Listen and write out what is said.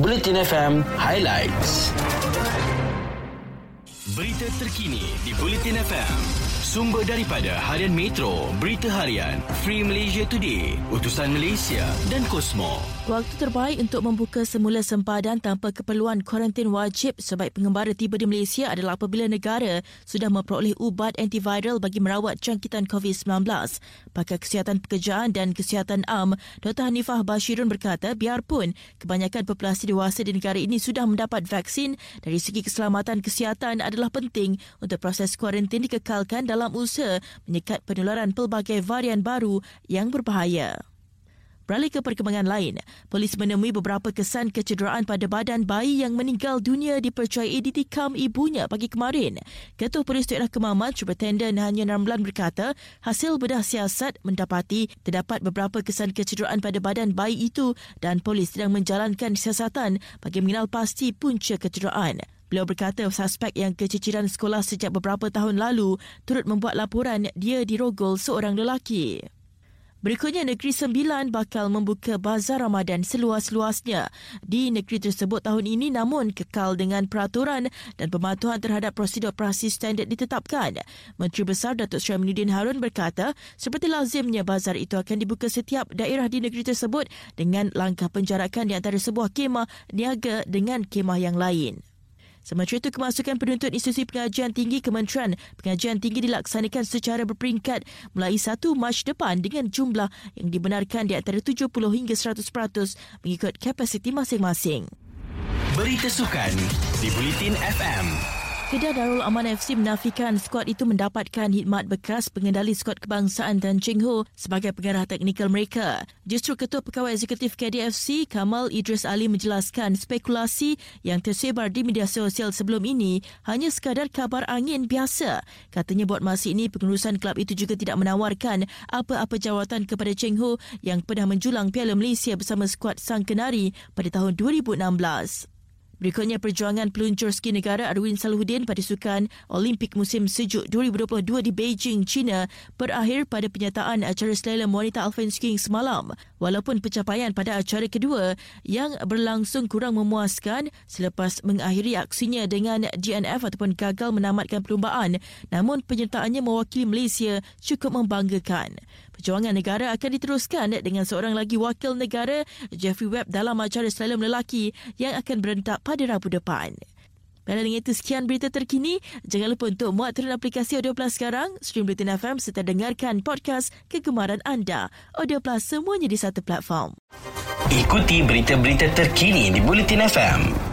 Bulletin FM Highlights. Berita terkini di Bulletin FM. Sumber daripada Harian Metro, Berita Harian, Free Malaysia Today, Utusan Malaysia dan Kosmo. Waktu terbaik untuk membuka semula sempadan tanpa keperluan kuarantin wajib sebaik pengembara tiba di Malaysia adalah apabila negara sudah memperoleh ubat antiviral bagi merawat jangkitan COVID-19. Pakar Kesihatan Pekerjaan dan Kesihatan Am, Dr. Hanifah Bashirun berkata, biarpun kebanyakan populasi dewasa di negara ini sudah mendapat vaksin, dari segi keselamatan kesihatan adalah penting untuk proses kuarantin dikekalkan dalam usaha menyekat penularan pelbagai varian baru yang berbahaya. Beralih ke perkembangan lain, polis menemui beberapa kesan kecederaan pada badan bayi yang meninggal dunia dipercayai ditikam ibunya pagi kemarin. Ketua Polis Daerah Kemaman, Superintendent Hanya Ramlan berkata, hasil bedah siasat mendapati terdapat beberapa kesan kecederaan pada badan bayi itu dan polis sedang menjalankan siasatan bagi mengenal pasti punca kecederaan. Beliau berkata suspek yang keciciran sekolah sejak beberapa tahun lalu turut membuat laporan dia dirogol seorang lelaki. Berikutnya, Negeri Sembilan bakal membuka Bazar Ramadan seluas-luasnya di negeri tersebut tahun ini namun kekal dengan peraturan dan pematuhan terhadap prosedur operasi standard ditetapkan. Menteri Besar Datuk Seri Aminuddin Harun berkata, seperti lazimnya bazar itu akan dibuka setiap daerah di negeri tersebut dengan langkah penjarakan di antara sebuah kemah niaga dengan kemah yang lain. Sementara itu, kemasukan penuntut institusi pengajian tinggi Kementerian Pengajian Tinggi dilaksanakan secara berperingkat mulai 1 Mac depan dengan jumlah yang dibenarkan di antara 70 hingga 100% mengikut kapasiti masing-masing. Berita sukan di Bulletin FM. Kedah Darul Aman FC menafikan skuad itu mendapatkan khidmat bekas pengendali skuad kebangsaan dan Cheng Ho sebagai pengarah teknikal mereka. Justru Ketua Pegawai Eksekutif KDFC, Kamal Idris Ali menjelaskan spekulasi yang tersebar di media sosial sebelum ini hanya sekadar kabar angin biasa. Katanya buat masa ini pengurusan kelab itu juga tidak menawarkan apa-apa jawatan kepada Cheng Ho yang pernah menjulang Piala Malaysia bersama skuad Sang Kenari pada tahun 2016. Berikutnya perjuangan peluncur ski negara Arwin Salahuddin pada sukan Olimpik musim sejuk 2022 di Beijing, China berakhir pada penyataan acara slalom wanita alpine skiing semalam. Walaupun pencapaian pada acara kedua yang berlangsung kurang memuaskan selepas mengakhiri aksinya dengan DNF ataupun gagal menamatkan perlumbaan, namun penyertaannya mewakili Malaysia cukup membanggakan. Perjuangan negara akan diteruskan dengan seorang lagi wakil negara, Jeffrey Webb dalam acara slalom lelaki yang akan berentak pada Rabu depan. Dan dengan itu sekian berita terkini. Jangan lupa untuk muat turun aplikasi Audio Plus sekarang, stream Bulletin FM serta dengarkan podcast kegemaran anda. Audio Plus semuanya di satu platform. Ikuti berita-berita terkini di Bulletin FM.